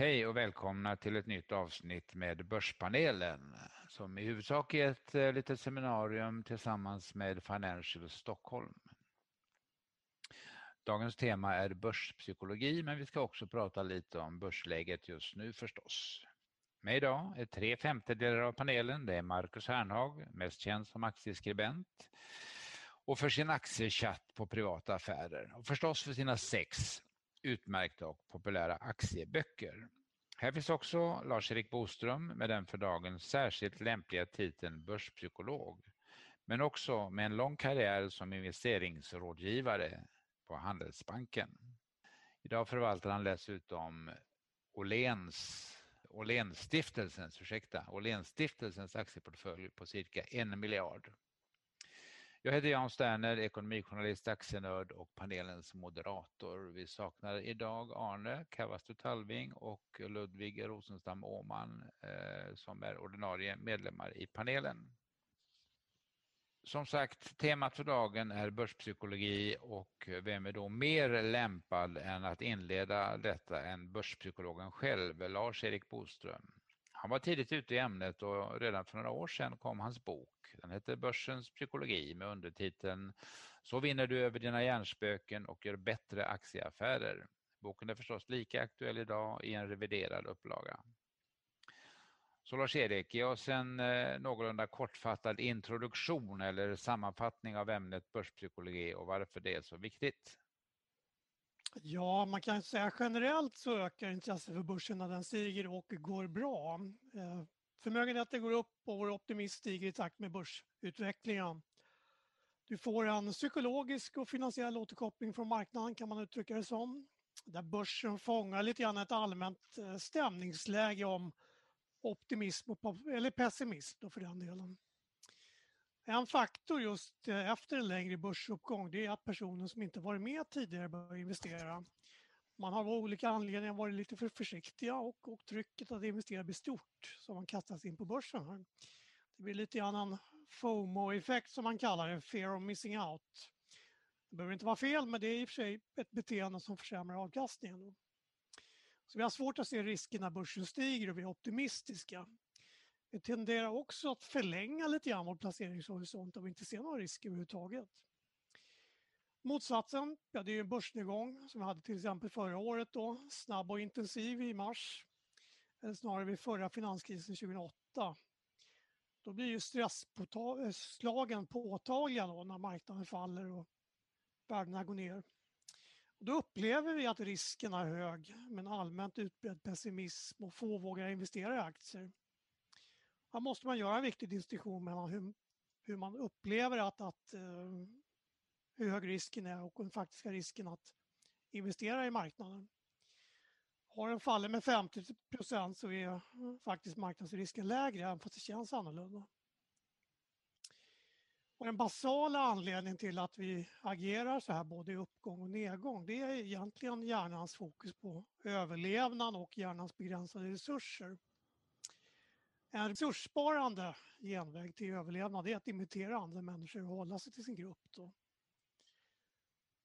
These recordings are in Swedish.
Hej och välkomna till ett nytt avsnitt med Börspanelen som i huvudsak är ett eh, litet seminarium tillsammans med Financial Stockholm. Dagens tema är börspsykologi men vi ska också prata lite om börsläget just nu förstås. Med idag är tre femtedelar av panelen. Det är Marcus Hernhag, mest känd som aktieskribent och för sin aktiechatt på privata affärer och förstås för sina sex utmärkta och populära aktieböcker. Här finns också Lars-Erik Boström med den för dagen särskilt lämpliga titeln börspsykolog, men också med en lång karriär som investeringsrådgivare på Handelsbanken. Idag förvaltar han dessutom Åhléns Åhlénsstiftelsens, ursäkta, Åhlénsstiftelsens aktieportfölj på cirka en miljard. Jag heter Jan Sterner, ekonomijournalist, aktienörd och panelens moderator. Vi saknar idag Arne Kavastu Talving och Ludvig Rosenstam Åman eh, som är ordinarie medlemmar i panelen. Som sagt, temat för dagen är börspsykologi och vem är då mer lämpad än att inleda detta än börspsykologen själv, Lars-Erik Boström. Han var tidigt ute i ämnet och redan för några år sedan kom hans bok. Den heter Börsens psykologi med undertiteln Så vinner du över dina hjärnspöken och gör bättre aktieaffärer. Boken är förstås lika aktuell idag i en reviderad upplaga. Så Lars-Erik, ge oss en eh, någorlunda kortfattad introduktion eller sammanfattning av ämnet börspsykologi och varför det är så viktigt. Ja, man kan säga generellt så ökar intresset för börsen när den stiger och går bra. Eh, förmögenheten går upp och vår optimism stiger i takt med börsutvecklingen. Du får en psykologisk och finansiell återkoppling från marknaden kan man uttrycka det som. Där börsen fångar lite grann ett allmänt eh, stämningsläge om optimism eller pessimism då för den delen. En faktor just eh, efter en längre börsuppgång det är att personer som inte varit med tidigare bör investera. Man har av olika anledningar varit lite för försiktiga och, och trycket att investera blir stort så man kastas in på börsen. Här. Det blir lite grann en FOMO-effekt som man kallar det, fear of missing out. Det behöver inte vara fel men det är i och för sig ett beteende som försämrar avkastningen. Så vi har svårt att se risker när börsen stiger och vi är optimistiska. Vi tenderar också att förlänga lite grann vår placeringshorisont om vi inte ser några risker överhuvudtaget. Motsatsen, ja det är en börsnedgång som vi hade till exempel förra året då, snabb och intensiv i mars. Eller snarare vid förra finanskrisen 2008. Då blir ju stressslagen eh, påtagliga då när marknaden faller och värdena går ner. Och då upplever vi att risken är hög med en allmänt utbredd pessimism och få vågar investera i aktier. Här måste man göra en viktig distinktion mellan hur, hur man upplever att, att uh, hur hög risken är och den faktiska risken att investera i marknaden. Har den fallit med 50 så är faktiskt marknadsrisken lägre även fast det känns annorlunda. Och den basala anledningen till att vi agerar så här både i uppgång och nedgång det är egentligen hjärnans fokus på överlevnad och hjärnans begränsade resurser. En resurssparande genväg till överlevnad är att imitera andra människor och hålla sig till sin grupp. Då.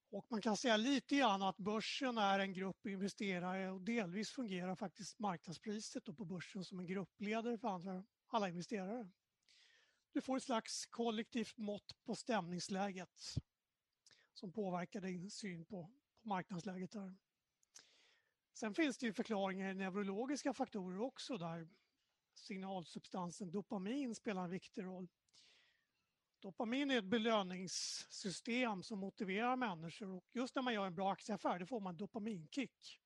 Och man kan säga lite grann att börsen är en grupp investerare och delvis fungerar faktiskt marknadspriset på börsen som en gruppledare för andra, alla investerare. Du får ett slags kollektivt mått på stämningsläget som påverkar din syn på, på marknadsläget. Där. Sen finns det ju förklaringar i neurologiska faktorer också där signalsubstansen dopamin spelar en viktig roll. Dopamin är ett belöningssystem som motiverar människor och just när man gör en bra aktieaffär då får man dopaminkick.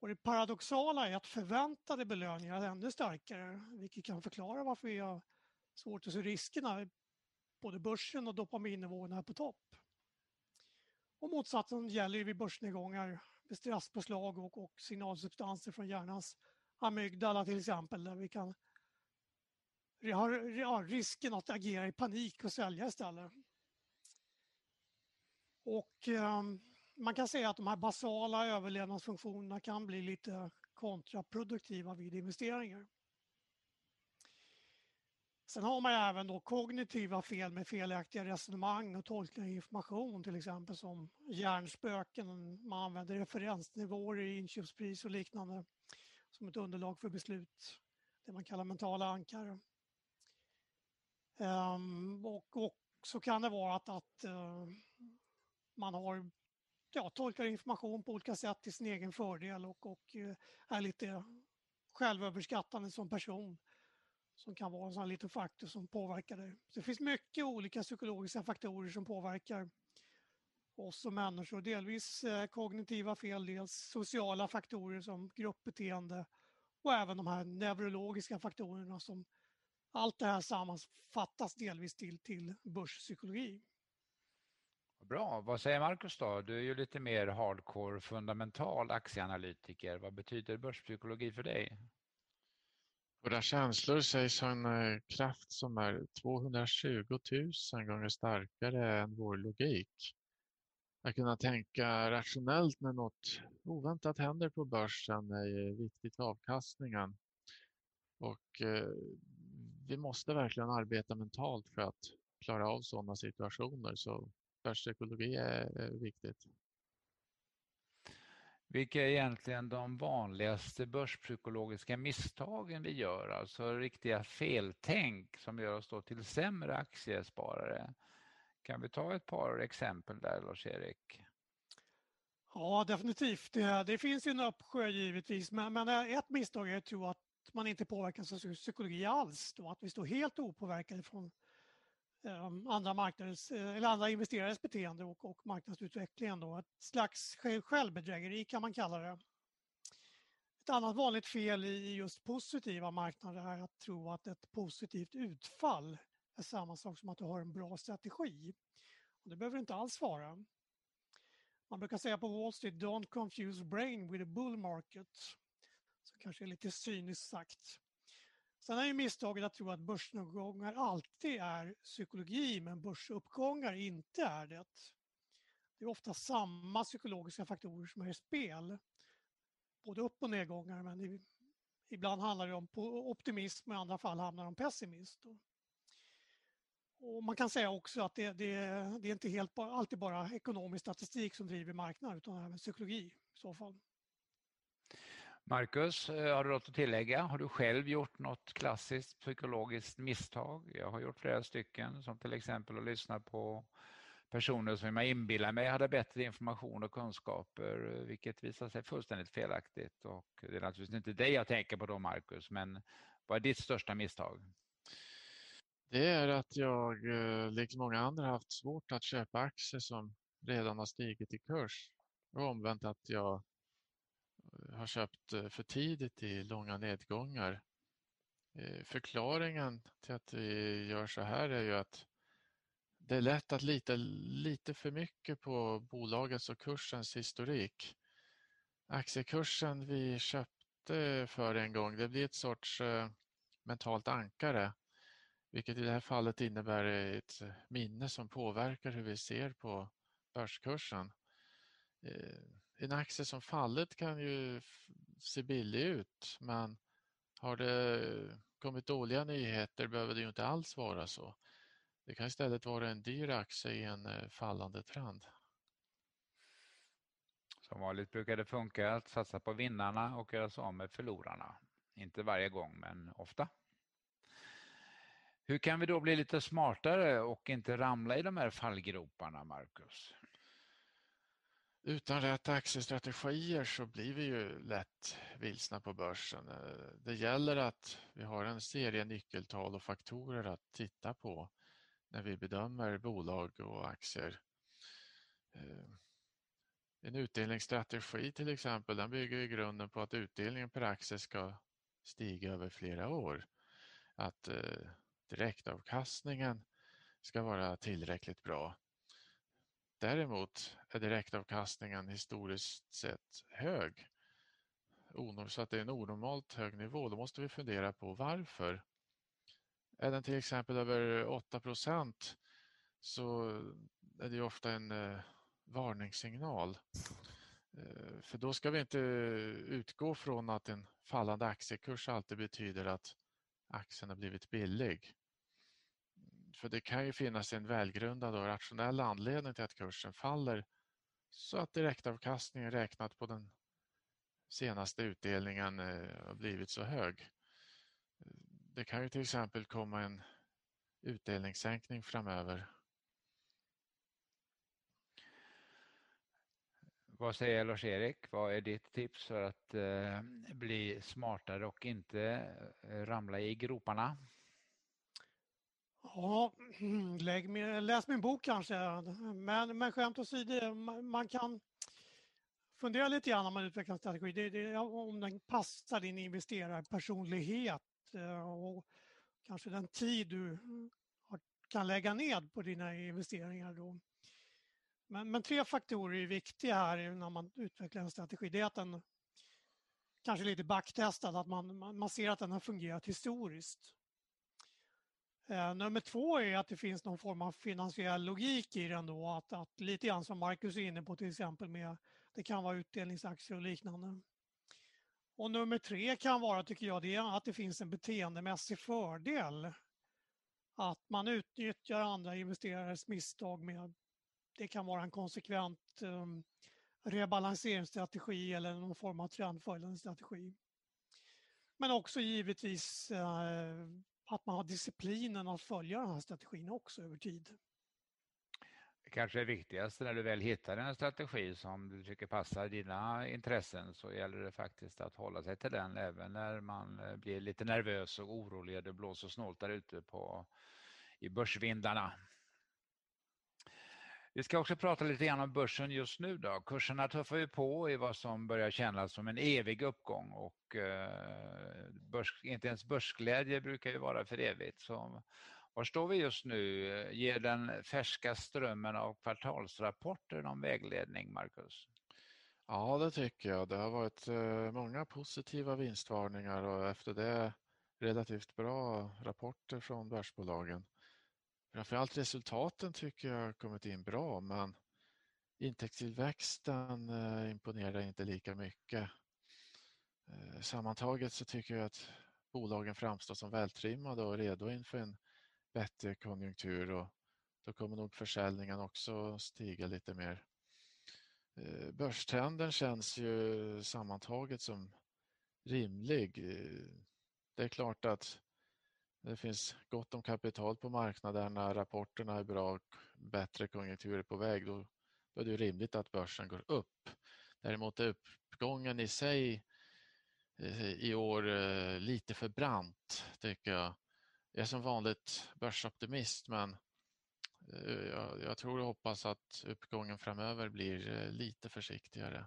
Och det paradoxala är att förväntade belöningar är ännu starkare vilket kan förklara varför vi har svårt att se riskerna. Både börsen och dopaminnivåerna är på topp. Och motsatsen gäller vid börsnedgångar med stresspåslag och, och signalsubstanser från hjärnans amygdala till exempel där vi kan ha risken att agera i panik och sälja istället. Och eh, man kan säga att de här basala överlevnadsfunktionerna kan bli lite kontraproduktiva vid investeringar. Sen har man även då kognitiva fel med felaktiga resonemang och tolkning av information till exempel som hjärnspöken. Man använder referensnivåer i inköpspris och liknande som ett underlag för beslut. Det man kallar mentala ankare. Um, och, och, så kan det vara att, att uh, man har ja, tolkar information på olika sätt till sin egen fördel och, och uh, är lite självöverskattande som person som kan vara en sån liten faktor som påverkar dig. Så det finns mycket olika psykologiska faktorer som påverkar oss som människor. Delvis eh, kognitiva fel, dels sociala faktorer som gruppbeteende och även de här neurologiska faktorerna som allt det här sammanfattas delvis till, till börspsykologi. Bra. Vad säger Marcus då? Du är ju lite mer hardcore fundamental aktieanalytiker. Vad betyder börspsykologi för dig? Våra känslor sägs ha en eh, kraft som är 220 000 gånger starkare än vår logik. Att kunna tänka rationellt när något oväntat händer på börsen är viktigt för avkastningen. Och eh, vi måste verkligen arbeta mentalt för att klara av sådana situationer. Så börspsykologi är viktigt. Vilka är egentligen de vanligaste börspsykologiska misstagen vi gör? Alltså riktiga feltänk som gör oss då till sämre aktiesparare. Kan vi ta ett par exempel där, Lars-Erik? Ja, definitivt. Det, det finns ju en uppsjö givetvis, men, men eh, ett misstag är att tro att man inte påverkas av psykologi alls. Då, att vi står helt opåverkade från um, andra, marknaders, eh, eller andra investerares beteende och, och marknadsutvecklingen. Då. Ett slags självbedrägeri kan man kalla det. Ett annat vanligt fel i just positiva marknader är att tro att ett positivt utfall är samma sak som att du har en bra strategi. Och det behöver det inte alls vara. Man brukar säga på Wall Street, don't confuse brain with a bull market. Så kanske är lite cyniskt sagt. Sen är ju misstaget att tro att börsnedgångar alltid är psykologi men börsuppgångar inte är det. Det är ofta samma psykologiska faktorer som är i spel. Både upp och nedgångar men ibland handlar det om optimism och i andra fall handlar det om pessimism. Och man kan säga också att det, det, det är inte helt, alltid bara ekonomisk statistik som driver marknaden utan även psykologi i så fall. Marcus, eh, har du något att tillägga? Har du själv gjort något klassiskt psykologiskt misstag? Jag har gjort flera stycken, som till exempel att lyssna på personer som jag inbillar mig hade bättre information och kunskaper, eh, vilket visade sig fullständigt felaktigt. Och det är naturligtvis inte dig jag tänker på då, Marcus, men vad är ditt största misstag? Det är att jag, liksom många andra, haft svårt att köpa aktier som redan har stigit i kurs. Och omvänt att jag eh, har köpt eh, för tidigt i långa nedgångar. Förklaringen till att vi gör så här är ju att det är lätt att lita lite för mycket på bolagets och kursens historik. Aktiekursen vi köpte för en gång, det blir ett sorts mentalt ankare, vilket i det här fallet innebär ett eh, minne som påverkar hur vi ser på börskursen eh, en aktie som fallit kan ju se billig ut men har det kommit dåliga nyheter behöver det ju inte alls vara så. Det kan istället vara en dyr aktie i en eh, fallande trend. Som vanligt brukar det funka att satsa på vinnarna och göra sig av med förlorarna. Inte varje gång, men ofta. Hur kan vi då bli lite smartare och inte ramla i de här fallgroparna, Marcus? Utan rätt aktiestrategier så blir vi ju lätt vilsna på börsen. Eh, det gäller att vi har en serie nyckeltal och faktorer att titta på när vi bedömer bolag och aktier. Eh, en utdelningsstrategi till exempel, den bygger i grunden på att utdelningen per aktie ska stiga över flera år. Att eh, direktavkastningen ska vara tillräckligt bra Däremot är direktavkastningen historiskt sett hög. Så att det är en onormalt hög nivå. Då måste vi fundera på varför. Är den till exempel över 8 procent så är det ofta en eh, varningssignal. Eh, för då ska vi inte utgå från att en fallande aktiekurs alltid betyder att aktien har blivit billig. För det kan ju finnas en välgrundad och rationell anledning till att kursen faller så att direktavkastningen räknat på den senaste utdelningen eh, har blivit så hög. Det kan ju till exempel komma en utdelningssänkning framöver. Vad säger Lars-Erik? Vad är ditt tips för att eh, bli smartare och inte eh, ramla i groparna? Ja, lägg med, läs min bok kanske. Men, men skämt åsido, man kan fundera lite grann om man utvecklar en strategi. Det, det, om den passar din investerarpersonlighet eh, och kanske den tid du kan lägga ned på dina investeringar. Då. Men, men tre faktorer är viktiga här när man utvecklar en strategi. Det är att den kanske är lite backtestad, att man, man ser att den har fungerat historiskt. Eh, nummer två är att det finns någon form av finansiell logik i den då, att, att lite grann som Marcus är inne på till exempel med det kan vara utdelningsaktier och liknande. Och nummer tre kan vara, tycker jag, det är att det finns en beteendemässig fördel. Att man utnyttjar andra investerares misstag med, det kan vara en konsekvent um, rebalanseringsstrategi eller någon form av trendföljande strategi. Men också givetvis eh, att man har disciplinen att följa den här strategin också över tid. Det kanske är viktigast när du väl hittar en strategi som du tycker passar dina intressen så gäller det faktiskt att hålla sig till den även när man eh, blir lite nervös och orolig och det blåser snålt där ute på, i börsvindarna. Vi ska också prata lite grann om börsen just nu. Då. Kurserna tuffar ju på i vad som börjar kännas som en evig uppgång och eh, börs, inte ens börsglädje brukar ju vara för evigt. Så var står vi just nu? Ger den färska strömmen av kvartalsrapporter någon vägledning, Marcus? Ja, det tycker jag. Det har varit eh, många positiva vinstvarningar och efter det relativt bra rapporter från börsbolagen. Framförallt resultaten tycker jag har kommit in bra men intäktstillväxten eh, imponerar inte lika mycket. Eh, sammantaget så tycker jag att bolagen framstår som vältrimmade och redo inför en bättre konjunktur och då kommer nog försäljningen också stiga lite mer. Eh, börstrenden känns ju sammantaget som rimlig. Det är klart att det finns gott om kapital på marknaden när rapporterna är bra och bättre konjunkturer på väg. Då, då är det rimligt att börsen går upp. Däremot är uppgången i sig eh, i år eh, lite för brant tycker jag. Jag är som vanligt börsoptimist men eh, jag, jag tror och hoppas att uppgången framöver blir lite försiktigare.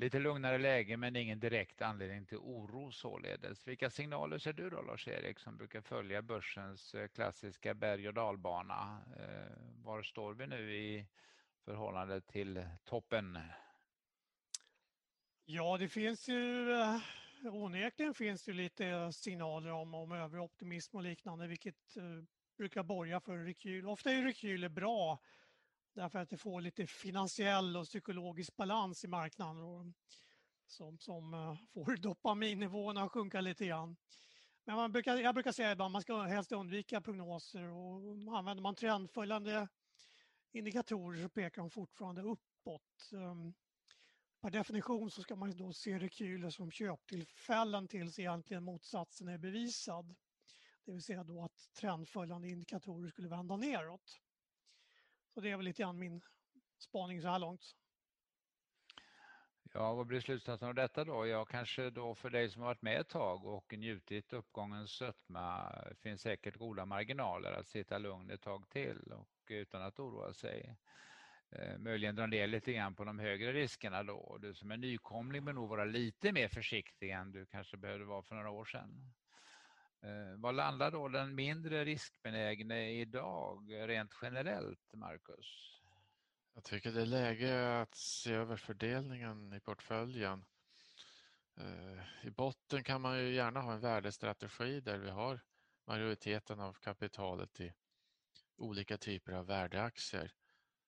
Lite lugnare läge men ingen direkt anledning till oro således. Vilka signaler ser du då Lars-Erik som brukar följa börsens eh, klassiska berg och dalbana? Eh, var står vi nu i förhållande till toppen? Ja, det finns ju eh, onekligen finns det lite signaler om, om överoptimism och liknande vilket brukar borga för rekyl. Ofta är rekyler bra Därför att det får lite finansiell och psykologisk balans i marknaden och som, som eh, får dopaminnivåerna att sjunka lite grann. Men man brukar, jag brukar säga att man ska helst undvika prognoser och använder man trendföljande indikatorer så pekar de fortfarande uppåt. Ehm, per definition så ska man då se rekyler som köptillfällen tills egentligen motsatsen är bevisad. Det vill säga då att trendföljande indikatorer skulle vända neråt. Och det är väl lite grann min spaning så här långt. Ja, vad blir slutsatsen av detta då? Ja, kanske då för dig som har varit med ett tag och njutit uppgångens sötma finns säkert goda marginaler att sitta lugn ett tag till och utan att oroa sig. Eh, möjligen dra ner lite grann på de högre riskerna då. Du som är nykomling bör nog vara lite mer försiktig än du kanske behövde vara för några år sedan. Eh, vad landar då den mindre riskbenägne idag rent generellt, Marcus? Jag tycker det är läge att se över fördelningen i portföljen. Eh, I botten kan man ju gärna ha en värdestrategi där vi har majoriteten av kapitalet i olika typer av värdeaktier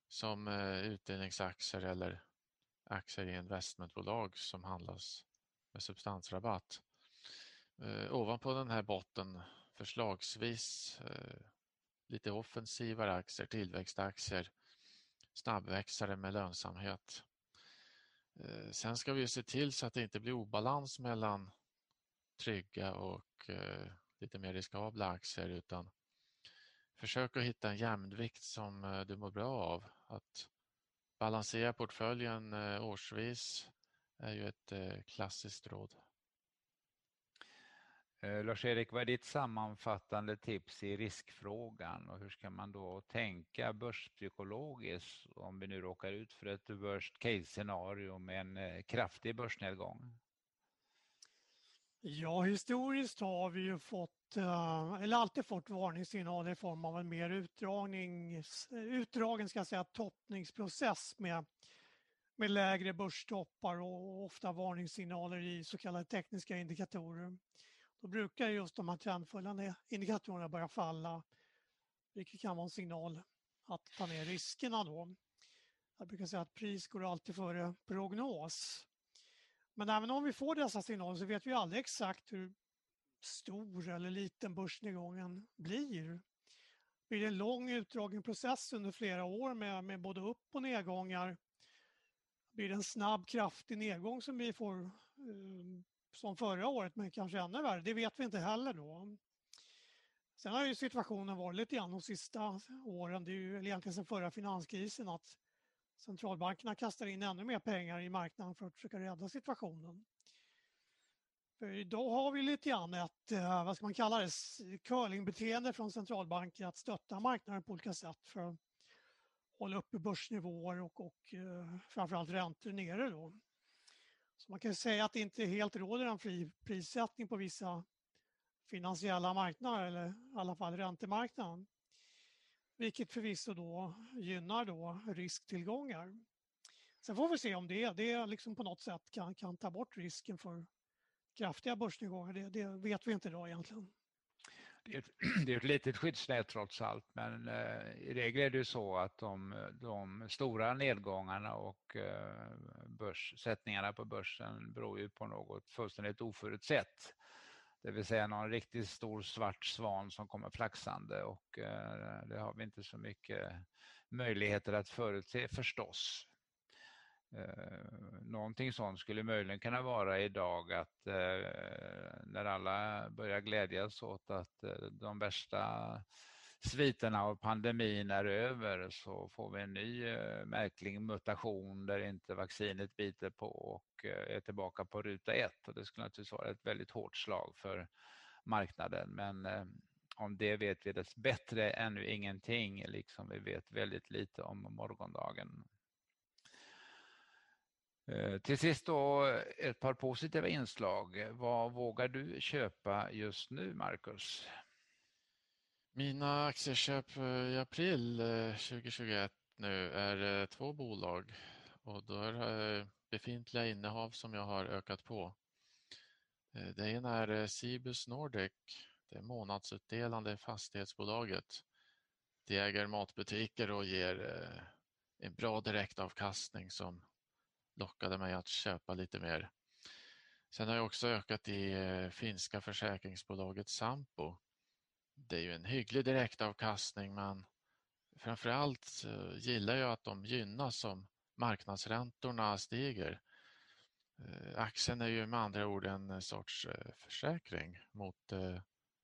som eh, utdelningsaktier eller aktier i investmentbolag som handlas med substansrabatt. Eh, ovanpå den här botten förslagsvis eh, lite offensivare aktier, tillväxtaktier, snabbväxare med lönsamhet. Eh, sen ska vi se till så att det inte blir obalans mellan trygga och eh, lite mer riskabla aktier utan försök att hitta en jämnvikt som du mår bra av. Att balansera portföljen årsvis är ju ett klassiskt råd. Eh, Lars-Erik, vad är ditt sammanfattande tips i riskfrågan och hur ska man då tänka börspsykologiskt om vi nu råkar ut för ett worst case-scenario med en eh, kraftig börsnedgång? Ja, historiskt har vi ju fått, eh, eller alltid fått varningssignaler i form av en mer utdragen ska jag säga, toppningsprocess med lägre börstoppar och ofta varningssignaler i så kallade tekniska indikatorer. Då brukar just de här trendföljande indikatorerna börja falla, vilket kan vara en signal att ta ner riskerna då. Jag brukar säga att pris går alltid före prognos. Men även om vi får dessa signaler så vet vi aldrig exakt hur stor eller liten börsnedgången blir. Blir det en lång utdragen process under flera år med både upp- och nedgångar? Blir det en snabb kraftig nedgång som vi får eh, som förra året men kanske ännu värre? Det vet vi inte heller då. Sen har ju situationen varit lite grann de sista åren, det är ju egentligen sedan förra finanskrisen att centralbankerna kastar in ännu mer pengar i marknaden för att försöka rädda situationen. För idag har vi lite grann ett, eh, vad ska man kalla det, curlingbeteende från centralbanker att stötta marknaden på olika sätt för att hålla uppe börsnivåer och eh, framförallt räntor nere då. Så man kan säga att det inte helt råder en fri prissättning på vissa finansiella marknader eller i alla fall räntemarknaden. Vilket förvisso då gynnar då risktillgångar. Sen får vi se om det liksom på något sätt kan ta bort risken för kraftiga börsnedgångar. Det vet vi inte idag egentligen. Det är ett litet skyddsnät trots allt, men eh, i regel är det ju så att de stora nedgångarna och eh, börssättningarna på börsen beror ju på något fullständigt oförutsett. Det vill säga någon riktigt stor svart svan som kommer flaxande och eh, det har vi inte så mycket möjligheter att förutse förstås. Eh, någonting sånt skulle möjligen kunna vara idag att eh, när alla börjar glädjas åt att eh, de värsta sviterna av pandemin är över så får vi en ny märklig mutation där inte vaccinet biter på och är tillbaka på ruta ett. Det skulle naturligtvis vara ett väldigt hårt slag för marknaden. Men om det vet vi dess bättre ännu ingenting, liksom vi vet väldigt lite om morgondagen. Eh, till sist då ett par positiva inslag. Vad vågar du köpa just nu, Marcus? Mina aktieköp eh, i april eh, 2021 nu är två bolag och då är det befintliga innehav som jag har ökat på. Det ena är Cibus Nordic, det är månadsutdelande fastighetsbolaget. Det äger matbutiker och ger en bra direktavkastning som lockade mig att köpa lite mer. Sen har jag också ökat i eh, finska försäkringsbolaget Sampo. Det är ju en hygglig direktavkastning men framförallt gillar jag att de gynnas om marknadsräntorna stiger. Eh, aktien är ju med andra ord en eh, sorts försäkring mot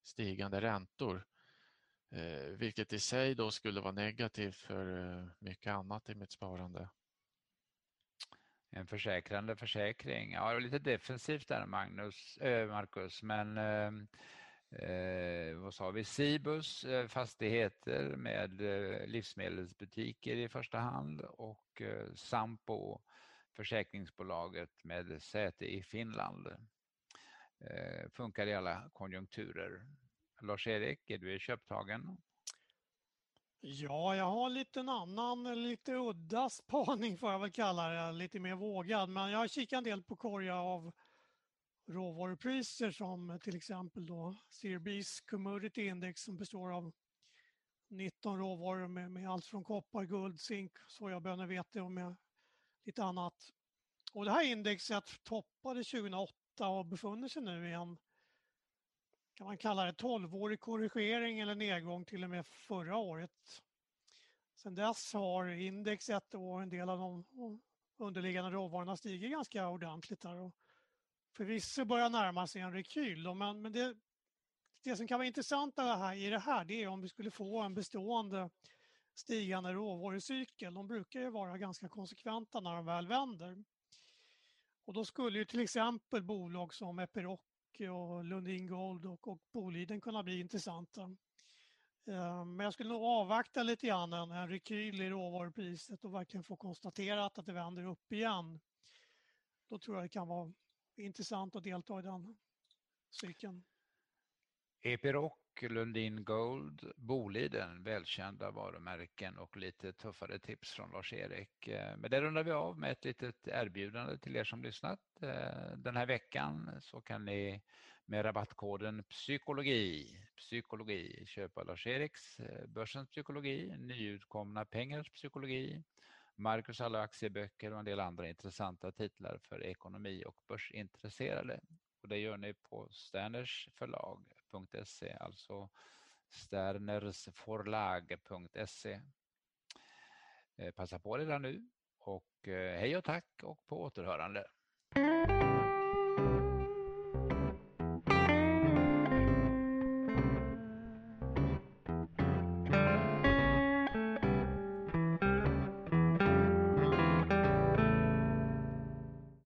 stigande räntor, vilket i sig då skulle vara negativt för mycket annat i mitt sparande. En försäkrande försäkring. Ja, det var lite defensivt där Magnus, eh, Marcus, men ehm, eh, vad sa vi? Cibus eh, fastigheter med livsmedelsbutiker i första hand och Sampo försäkringsbolaget med säte i Finland. Funkar i alla konjunkturer. Lars-Erik, är du i köptagen? Ja, jag har en liten annan, lite udda spaning får jag väl kalla det, lite mer vågad. Men jag har kikat en del på korgar av råvarupriser som till exempel då CRB's Commodity Index som består av 19 råvaror med allt från koppar, guld, zink, sojabönor, vete och med lite annat. Och Det här indexet toppade 2008 och befinner sig nu i en kan man kalla det, 12-årig korrigering eller nedgång till och med förra året. Sen dess har indexet och en del av de underliggande råvarorna stigit ganska ordentligt där och förvisso börjar närma sig en rekyl. Då, men, men det, det som kan vara intressant här, i det här det är om vi skulle få en bestående stigande råvarucykel. De brukar ju vara ganska konsekventa när de väl vänder. Och då skulle ju till exempel bolag som Epiroc och Lundin Gold och, och Boliden kunna bli intressanta. Eh, men jag skulle nog avvakta lite grann en, en rekyl i råvarupriset och verkligen få konstaterat att det vänder upp igen. Då tror jag det kan vara intressant att delta i den cykeln. Epiroc, Lundin Gold, Boliden, välkända varumärken och lite tuffare tips från Lars-Erik. Eh, men det rundar vi av med ett litet erbjudande till er som lyssnat. Eh, den här veckan så kan ni med rabattkoden psykologi, psykologi köpa Lars-Eriks eh, Börsens psykologi, nyutkomna Pengars psykologi, Marcus alla aktieböcker och en del andra intressanta titlar för ekonomi och börsintresserade. Och det gör ni på Sterners förlag sterners.se, alltså sternersforlag.se. Passa på redan nu och hej och tack och på återhörande.